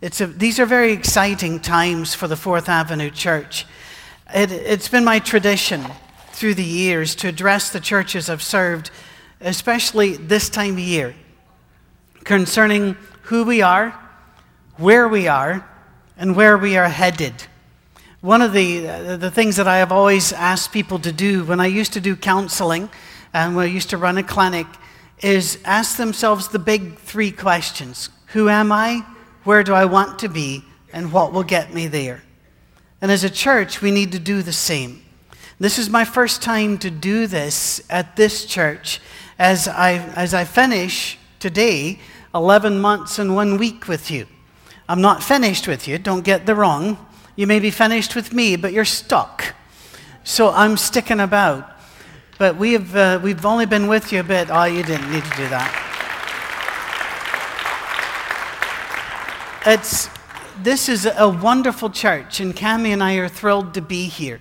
It's a, these are very exciting times for the Fourth Avenue Church. It, it's been my tradition through the years to address the churches I've served, especially this time of year, concerning who we are, where we are, and where we are headed. One of the, uh, the things that I have always asked people to do when I used to do counseling and when I used to run a clinic is ask themselves the big three questions Who am I? Where do I want to be? And what will get me there? And as a church, we need to do the same. This is my first time to do this at this church as I, as I finish today 11 months and one week with you. I'm not finished with you, don't get the wrong. You may be finished with me, but you're stuck. So I'm sticking about. But we have, uh, we've only been with you a bit. Oh, you didn't need to do that. It's, this is a wonderful church, and Cami and I are thrilled to be here.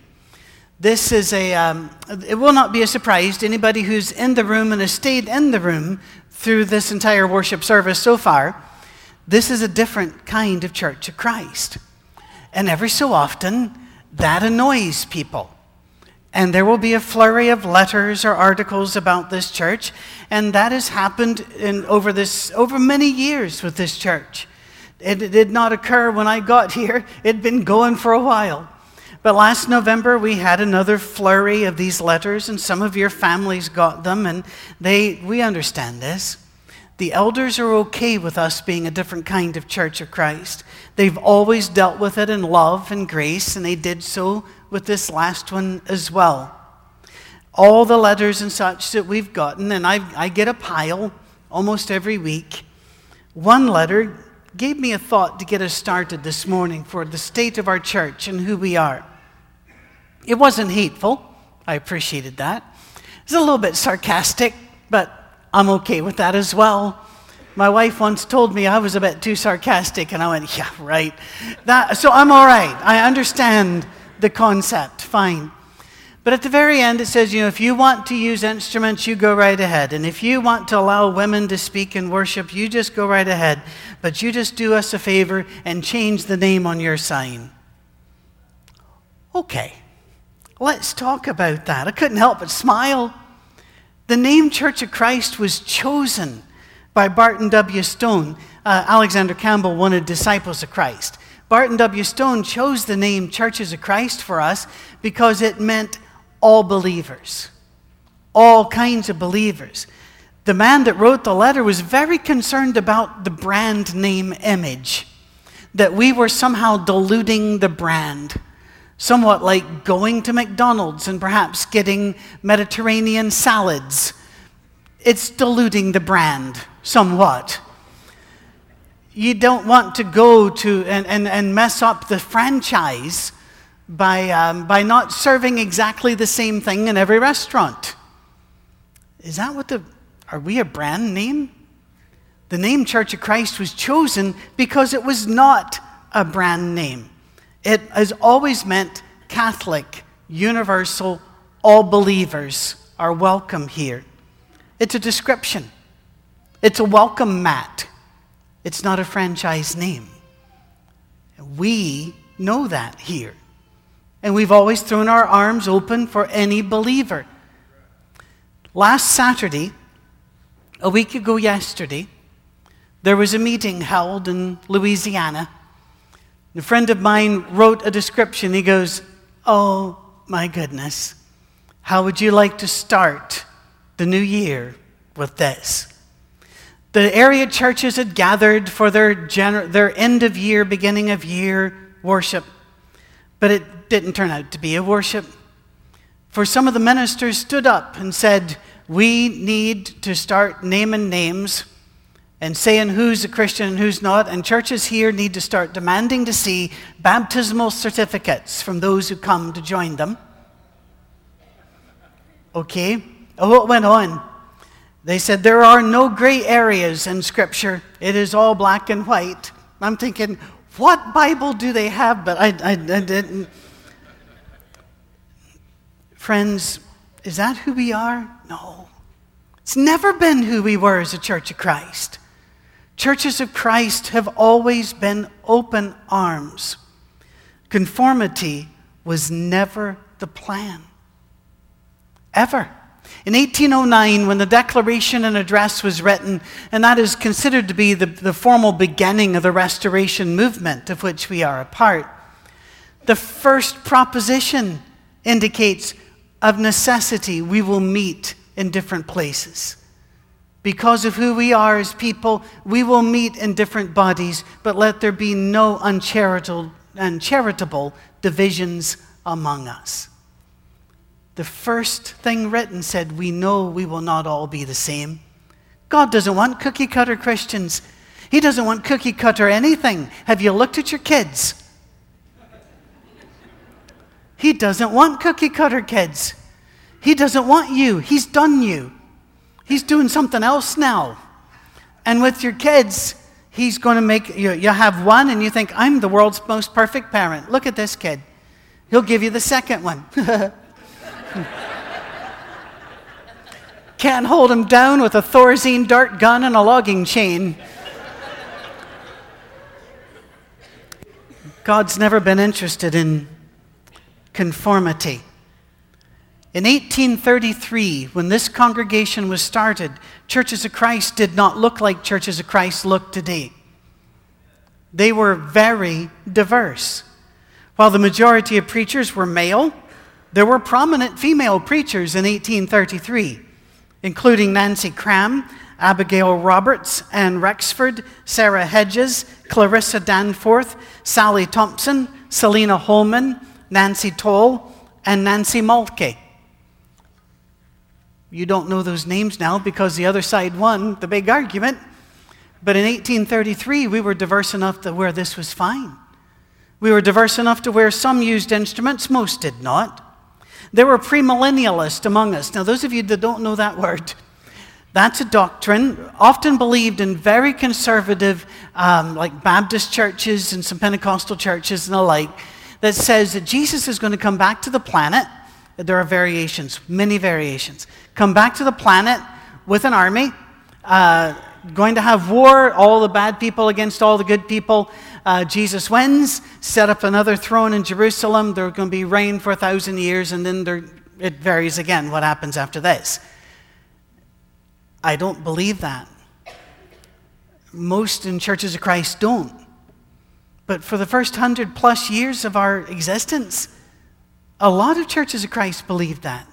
This is a, um, it will not be a surprise to anybody who's in the room and has stayed in the room through this entire worship service so far. This is a different kind of church of Christ. And every so often, that annoys people. And there will be a flurry of letters or articles about this church, and that has happened in, over, this, over many years with this church. It did not occur when I got here, it'd been going for a while. But last November, we had another flurry of these letters, and some of your families got them, and they, we understand this. The elders are okay with us being a different kind of church of Christ. They've always dealt with it in love and grace, and they did so with this last one as well. All the letters and such that we've gotten, and I, I get a pile almost every week. One letter gave me a thought to get us started this morning for the state of our church and who we are. It wasn't hateful. I appreciated that. It was a little bit sarcastic, but I'm okay with that as well. My wife once told me I was a bit too sarcastic, and I went, Yeah, right. That, so I'm all right. I understand the concept. Fine. But at the very end, it says, you know, if you want to use instruments, you go right ahead. And if you want to allow women to speak and worship, you just go right ahead. But you just do us a favor and change the name on your sign. Okay, let's talk about that. I couldn't help but smile. The name Church of Christ was chosen by Barton W. Stone. Uh, Alexander Campbell wanted disciples of Christ. Barton W. Stone chose the name Churches of Christ for us because it meant all believers, all kinds of believers. The man that wrote the letter was very concerned about the brand name image, that we were somehow diluting the brand, somewhat like going to McDonald's and perhaps getting Mediterranean salads. It's diluting the brand somewhat. You don't want to go to and, and, and mess up the franchise by, um, by not serving exactly the same thing in every restaurant. Is that what the, are we a brand name? The name Church of Christ was chosen because it was not a brand name. It has always meant Catholic, universal, all believers are welcome here. It's a description, it's a welcome mat. It's not a franchise name. We know that here. And we've always thrown our arms open for any believer. Last Saturday, a week ago yesterday, there was a meeting held in Louisiana. A friend of mine wrote a description. He goes, Oh my goodness, how would you like to start the new year with this? The area churches had gathered for their, gener- their end of year, beginning of year worship, but it didn't turn out to be a worship. For some of the ministers stood up and said, We need to start naming names and saying who's a Christian and who's not. And churches here need to start demanding to see baptismal certificates from those who come to join them. Okay? Oh, what went on? They said there are no gray areas in Scripture, it is all black and white. I'm thinking, what Bible do they have? But I, I, I didn't. Friends, is that who we are? No. It's never been who we were as a church of Christ. Churches of Christ have always been open arms. Conformity was never the plan. Ever. In 1809, when the Declaration and Address was written, and that is considered to be the, the formal beginning of the Restoration movement of which we are a part, the first proposition indicates of necessity we will meet in different places. Because of who we are as people, we will meet in different bodies, but let there be no uncharitable, uncharitable divisions among us. The first thing written said, We know we will not all be the same. God doesn't want cookie cutter Christians. He doesn't want cookie cutter anything. Have you looked at your kids? He doesn't want cookie cutter kids. He doesn't want you. He's done you. He's doing something else now. And with your kids, he's going to make you, you have one and you think, I'm the world's most perfect parent. Look at this kid. He'll give you the second one. Can't hold him down with a Thorazine dart gun and a logging chain. God's never been interested in conformity. In 1833, when this congregation was started, Churches of Christ did not look like Churches of Christ look today. They were very diverse. While the majority of preachers were male, there were prominent female preachers in 1833, including Nancy Cram, Abigail Roberts, Anne Rexford, Sarah Hedges, Clarissa Danforth, Sally Thompson, Selina Holman, Nancy Towle, and Nancy Mulkey. You don't know those names now because the other side won the big argument. But in 1833, we were diverse enough to where this was fine. We were diverse enough to where some used instruments, most did not. There were premillennialists among us. Now, those of you that don't know that word, that's a doctrine often believed in very conservative, um, like Baptist churches and some Pentecostal churches and the like, that says that Jesus is going to come back to the planet. There are variations, many variations. Come back to the planet with an army, uh, going to have war, all the bad people against all the good people. Uh, Jesus wins, set up another throne in Jerusalem. There's going to be reign for a thousand years, and then there, it varies again what happens after this. I don't believe that. Most in churches of Christ don't. But for the first hundred plus years of our existence, a lot of churches of Christ believed that.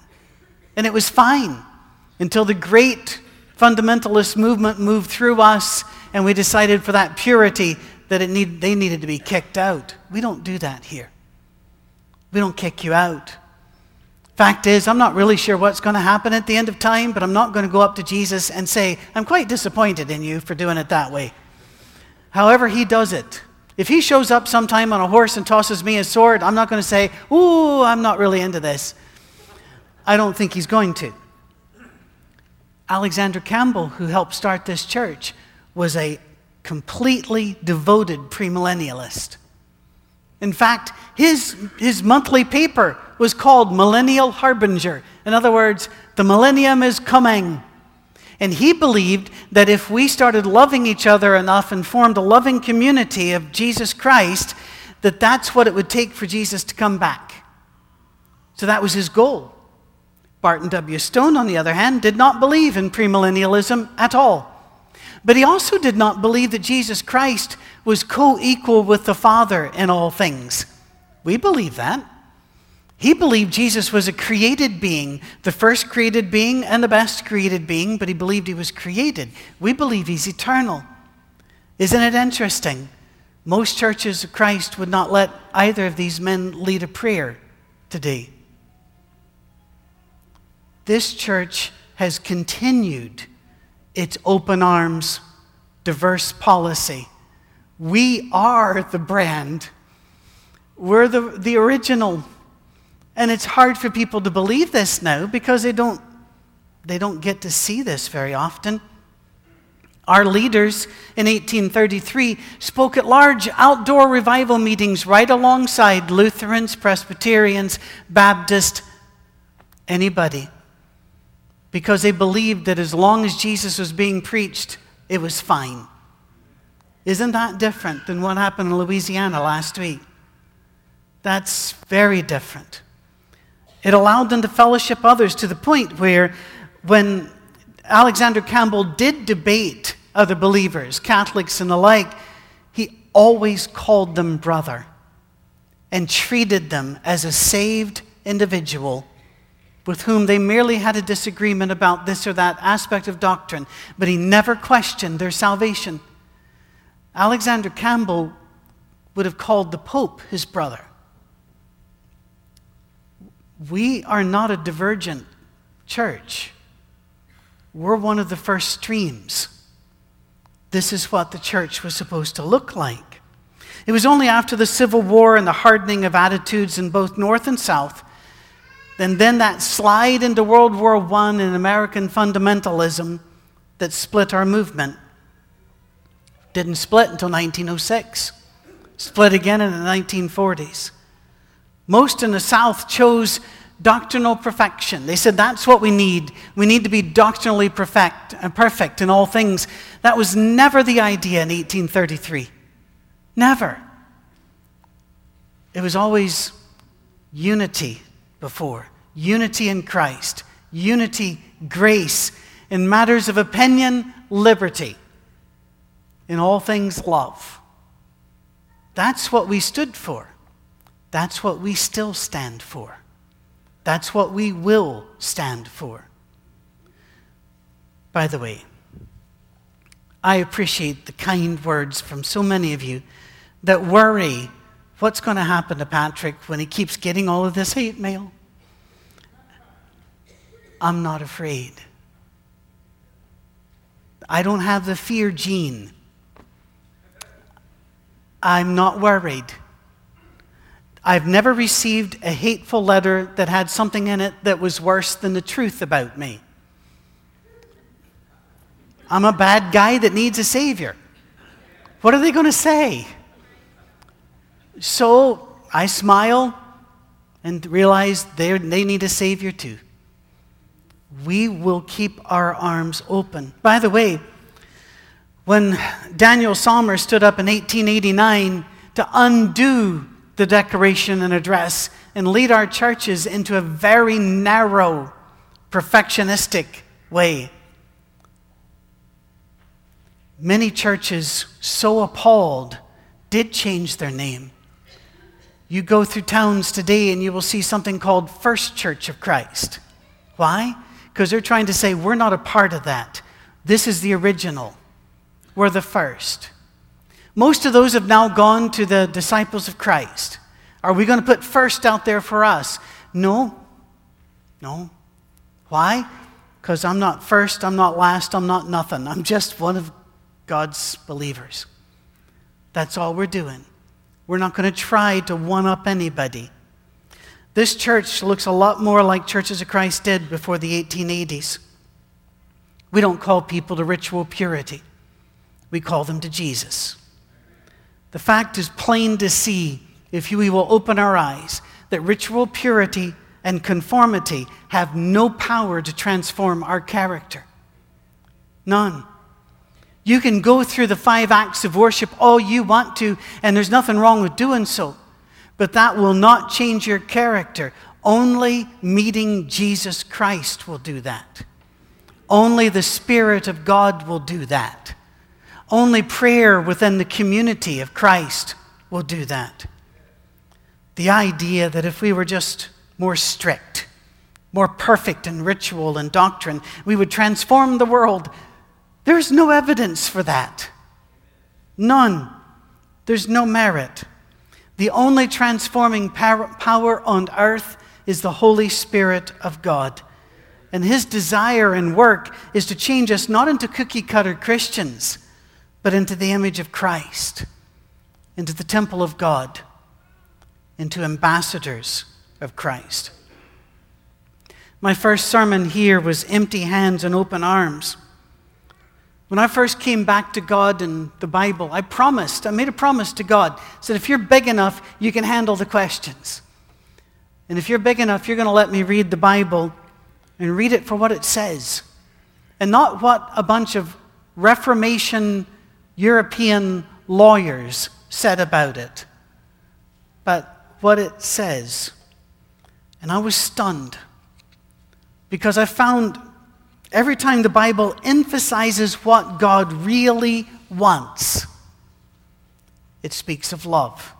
And it was fine until the great fundamentalist movement moved through us and we decided for that purity that it need, they needed to be kicked out. We don't do that here. We don't kick you out. Fact is, I'm not really sure what's going to happen at the end of time, but I'm not going to go up to Jesus and say, I'm quite disappointed in you for doing it that way. However, he does it. If he shows up sometime on a horse and tosses me a sword, I'm not going to say, Ooh, I'm not really into this. I don't think he's going to. Alexander Campbell, who helped start this church, was a completely devoted premillennialist. In fact, his, his monthly paper was called Millennial Harbinger. In other words, the millennium is coming. And he believed that if we started loving each other enough and formed a loving community of Jesus Christ, that that's what it would take for Jesus to come back. So that was his goal. Barton W. Stone, on the other hand, did not believe in premillennialism at all. But he also did not believe that Jesus Christ was co equal with the Father in all things. We believe that. He believed Jesus was a created being, the first created being and the best created being, but he believed he was created. We believe he's eternal. Isn't it interesting? Most churches of Christ would not let either of these men lead a prayer today. This church has continued its open arms, diverse policy. We are the brand. We're the, the original. And it's hard for people to believe this now because they don't, they don't get to see this very often. Our leaders in 1833 spoke at large outdoor revival meetings right alongside Lutherans, Presbyterians, Baptists, anybody because they believed that as long as Jesus was being preached, it was fine. Isn't that different than what happened in Louisiana last week? That's very different. It allowed them to fellowship others to the point where when Alexander Campbell did debate other believers, Catholics and the like, he always called them brother and treated them as a saved individual with whom they merely had a disagreement about this or that aspect of doctrine, but he never questioned their salvation. Alexander Campbell would have called the Pope his brother. We are not a divergent church. We're one of the first streams. This is what the church was supposed to look like. It was only after the Civil War and the hardening of attitudes in both North and South, and then that slide into World War I and American fundamentalism that split our movement. Didn't split until 1906, split again in the 1940s. Most in the South chose doctrinal perfection. They said that's what we need. We need to be doctrinally perfect and uh, perfect in all things. That was never the idea in 1833. Never. It was always unity before unity in Christ, unity, grace, in matters of opinion, liberty, in all things, love. That's what we stood for. That's what we still stand for. That's what we will stand for. By the way, I appreciate the kind words from so many of you that worry what's going to happen to Patrick when he keeps getting all of this hate mail. I'm not afraid. I don't have the fear gene. I'm not worried. I've never received a hateful letter that had something in it that was worse than the truth about me. I'm a bad guy that needs a savior. What are they going to say? So I smile and realize they need a savior too. We will keep our arms open. By the way, when Daniel Sommer stood up in 1889 to undo the Declaration and Address and lead our churches into a very narrow, perfectionistic way. Many churches, so appalled, did change their name. You go through towns today and you will see something called First Church of Christ. Why? Because they're trying to say, we're not a part of that. This is the original. We're the first. Most of those have now gone to the disciples of Christ. Are we going to put first out there for us? No. No. Why? Because I'm not first, I'm not last, I'm not nothing. I'm just one of God's believers. That's all we're doing. We're not going to try to one up anybody. This church looks a lot more like churches of Christ did before the 1880s. We don't call people to ritual purity, we call them to Jesus. The fact is plain to see if we will open our eyes that ritual purity and conformity have no power to transform our character. None. You can go through the five acts of worship all you want to, and there's nothing wrong with doing so. But that will not change your character. Only meeting Jesus Christ will do that. Only the Spirit of God will do that. Only prayer within the community of Christ will do that. The idea that if we were just more strict, more perfect in ritual and doctrine, we would transform the world. There's no evidence for that. None. There's no merit. The only transforming power on earth is the Holy Spirit of God. And his desire and work is to change us not into cookie cutter Christians but into the image of Christ, into the temple of God, into ambassadors of Christ. My first sermon here was Empty Hands and Open Arms. When I first came back to God and the Bible, I promised, I made a promise to God. Said, if you're big enough, you can handle the questions. And if you're big enough, you're going to let me read the Bible and read it for what it says. And not what a bunch of Reformation European lawyers said about it, but what it says. And I was stunned because I found every time the Bible emphasizes what God really wants, it speaks of love.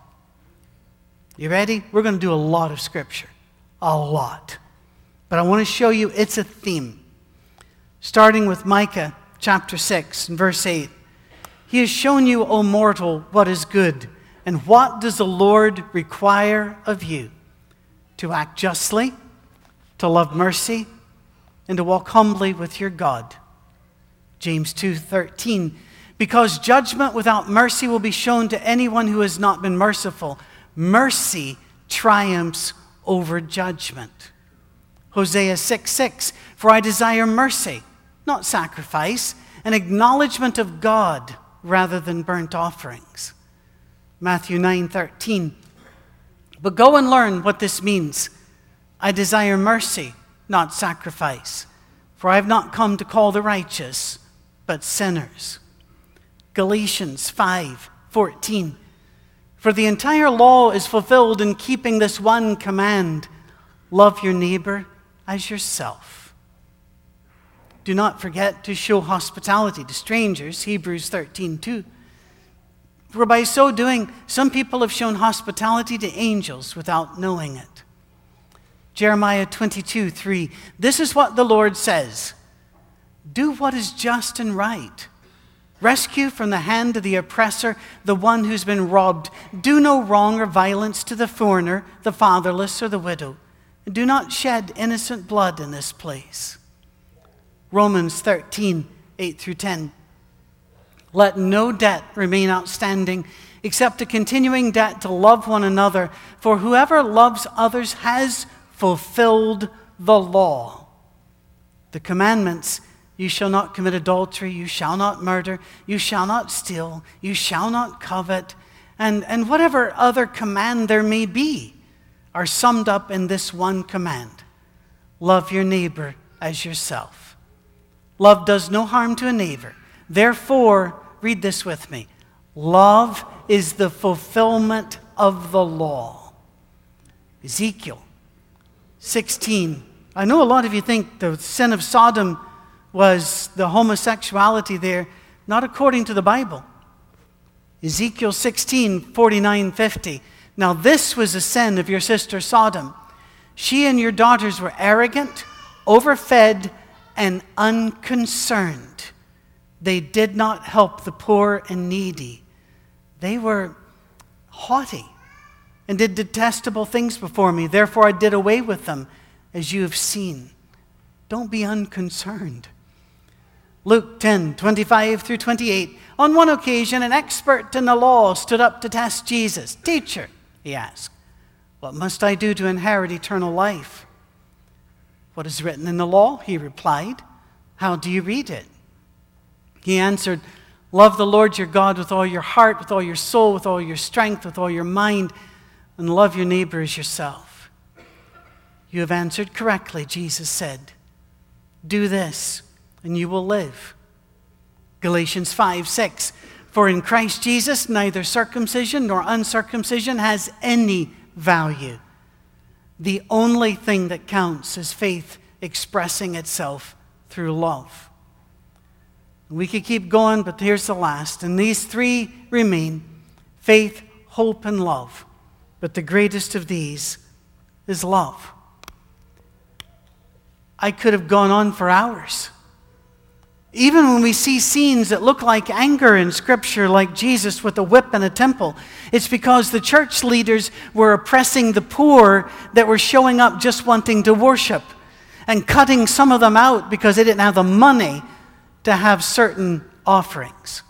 You ready? We're going to do a lot of scripture. A lot. But I want to show you it's a theme. Starting with Micah chapter 6 and verse 8. He has shown you, O mortal, what is good. And what does the Lord require of you? To act justly, to love mercy, and to walk humbly with your God. James 2:13 Because judgment without mercy will be shown to anyone who has not been merciful. Mercy triumphs over judgment. Hosea 6 6 For I desire mercy, not sacrifice, an acknowledgement of God rather than burnt offerings. Matthew 9 13 But go and learn what this means. I desire mercy, not sacrifice, for I have not come to call the righteous, but sinners. Galatians 5 14 For the entire law is fulfilled in keeping this one command love your neighbor as yourself. Do not forget to show hospitality to strangers, Hebrews 13 2. For by so doing, some people have shown hospitality to angels without knowing it. Jeremiah 22 3. This is what the Lord says Do what is just and right. Rescue from the hand of the oppressor the one who's been robbed. Do no wrong or violence to the foreigner, the fatherless, or the widow. Do not shed innocent blood in this place. Romans 13, 8 through 10. Let no debt remain outstanding except a continuing debt to love one another, for whoever loves others has fulfilled the law. The commandments you shall not commit adultery, you shall not murder, you shall not steal, you shall not covet, and, and whatever other command there may be are summed up in this one command love your neighbor as yourself. Love does no harm to a neighbor. Therefore, read this with me love is the fulfillment of the law. Ezekiel 16. I know a lot of you think the sin of Sodom was the homosexuality there, not according to the Bible. Ezekiel 16, 49, 50. Now, this was a sin of your sister Sodom. She and your daughters were arrogant, overfed, and unconcerned. They did not help the poor and needy. They were haughty and did detestable things before me. Therefore, I did away with them, as you have seen. Don't be unconcerned. Luke 10 25 through 28. On one occasion, an expert in the law stood up to test Jesus. Teacher, he asked, what must I do to inherit eternal life? What is written in the law? He replied. How do you read it? He answered, Love the Lord your God with all your heart, with all your soul, with all your strength, with all your mind and love your neighbor as yourself. You have answered correctly, Jesus said. Do this, and you will live. Galatians 5 6. For in Christ Jesus, neither circumcision nor uncircumcision has any value. The only thing that counts is faith expressing itself through love. We could keep going, but here's the last. And these three remain faith, hope, and love. But the greatest of these is love. I could have gone on for hours. Even when we see scenes that look like anger in Scripture, like Jesus with a whip in a temple, it's because the church leaders were oppressing the poor that were showing up just wanting to worship and cutting some of them out because they didn't have the money to have certain offerings.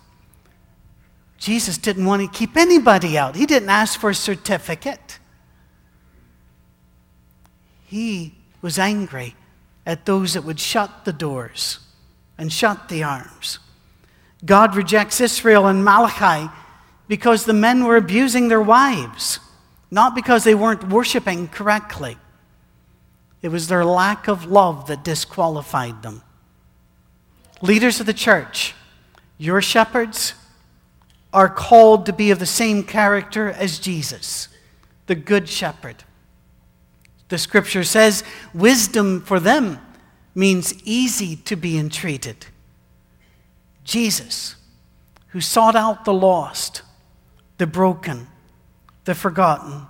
Jesus didn't want to keep anybody out. He didn't ask for a certificate. He was angry at those that would shut the doors and shut the arms. God rejects Israel and Malachi because the men were abusing their wives, not because they weren't worshiping correctly. It was their lack of love that disqualified them. Leaders of the church, your shepherds, are called to be of the same character as Jesus, the Good Shepherd. The scripture says wisdom for them means easy to be entreated. Jesus, who sought out the lost, the broken, the forgotten,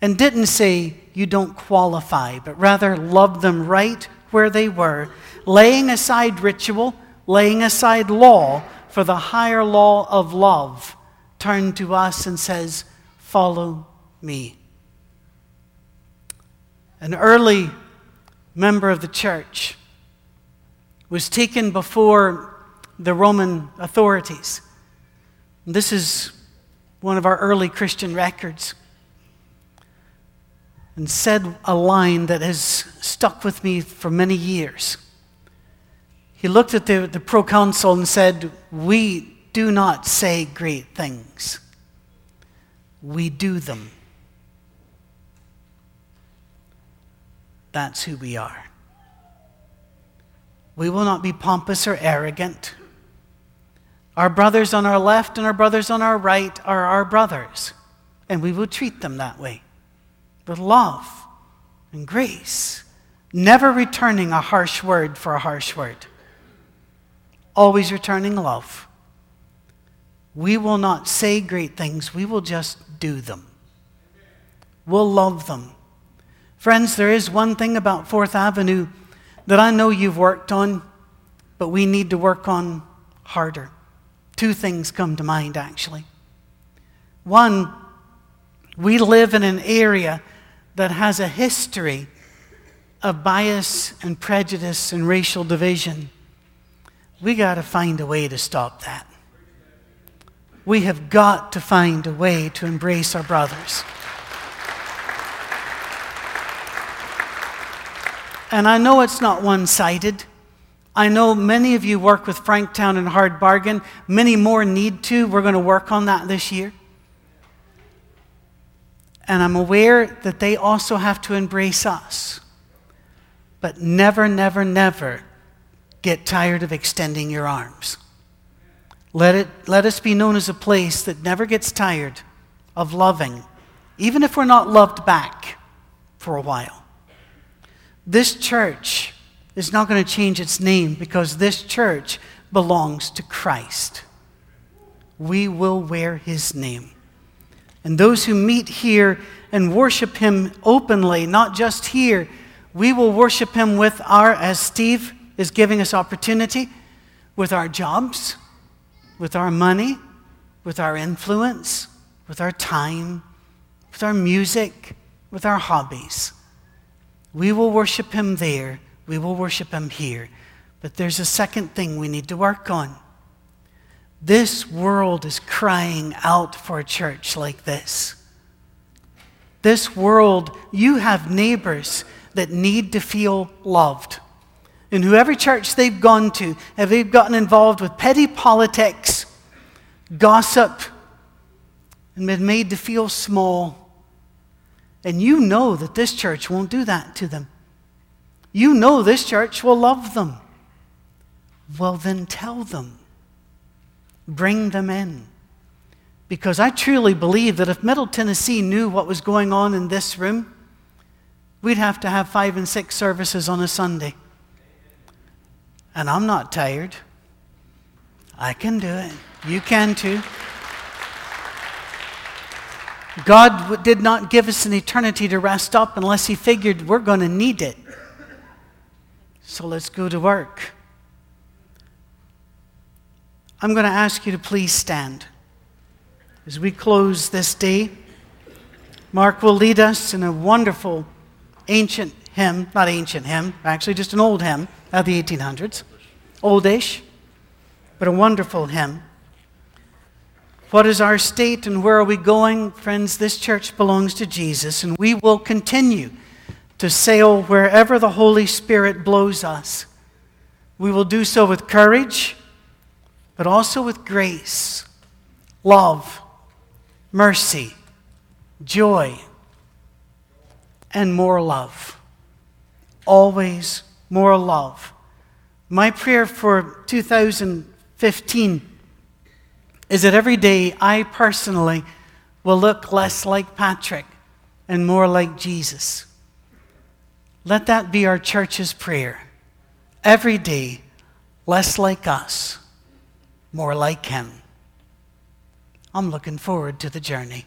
and didn't say, You don't qualify, but rather loved them right where they were, laying aside ritual, laying aside law for the higher law of love, turned to us and says, Follow me. An early member of the church was taken before the Roman authorities. This is one of our early Christian records. And said a line that has stuck with me for many years. He looked at the, the proconsul and said, We do not say great things, we do them. That's who we are. We will not be pompous or arrogant. Our brothers on our left and our brothers on our right are our brothers, and we will treat them that way with love and grace, never returning a harsh word for a harsh word always returning love. We will not say great things, we will just do them. We'll love them. Friends, there is one thing about Fourth Avenue that I know you've worked on, but we need to work on harder. Two things come to mind, actually. One, we live in an area that has a history of bias and prejudice and racial division. We got to find a way to stop that. We have got to find a way to embrace our brothers. And I know it's not one sided. I know many of you work with Franktown and Hard Bargain. Many more need to. We're going to work on that this year. And I'm aware that they also have to embrace us. But never, never, never get tired of extending your arms. Let, it, let us be known as a place that never gets tired of loving, even if we're not loved back for a while. This church is not going to change its name because this church belongs to Christ. We will wear his name. And those who meet here and worship him openly, not just here, we will worship him with our, as Steve is giving us opportunity with our jobs, with our money, with our influence, with our time, with our music, with our hobbies. We will worship Him there, we will worship Him here. But there's a second thing we need to work on. This world is crying out for a church like this. This world, you have neighbors that need to feel loved in whoever church they've gone to, have they gotten involved with petty politics, gossip, and been made to feel small. And you know that this church won't do that to them. You know this church will love them. Well, then tell them. Bring them in. Because I truly believe that if Middle Tennessee knew what was going on in this room, we'd have to have five and six services on a Sunday. And I'm not tired. I can do it. You can too. God did not give us an eternity to rest up unless He figured we're going to need it. So let's go to work. I'm going to ask you to please stand. As we close this day, Mark will lead us in a wonderful ancient hymn, not ancient hymn, actually just an old hymn of the 1800s, oldish, but a wonderful hymn. What is our state and where are we going? Friends, this church belongs to Jesus, and we will continue to sail wherever the Holy Spirit blows us. We will do so with courage, but also with grace, love, mercy, joy, and more love. Always more love. My prayer for 2015 is that every day I personally will look less like Patrick and more like Jesus. Let that be our church's prayer. Every day, less like us, more like Him. I'm looking forward to the journey.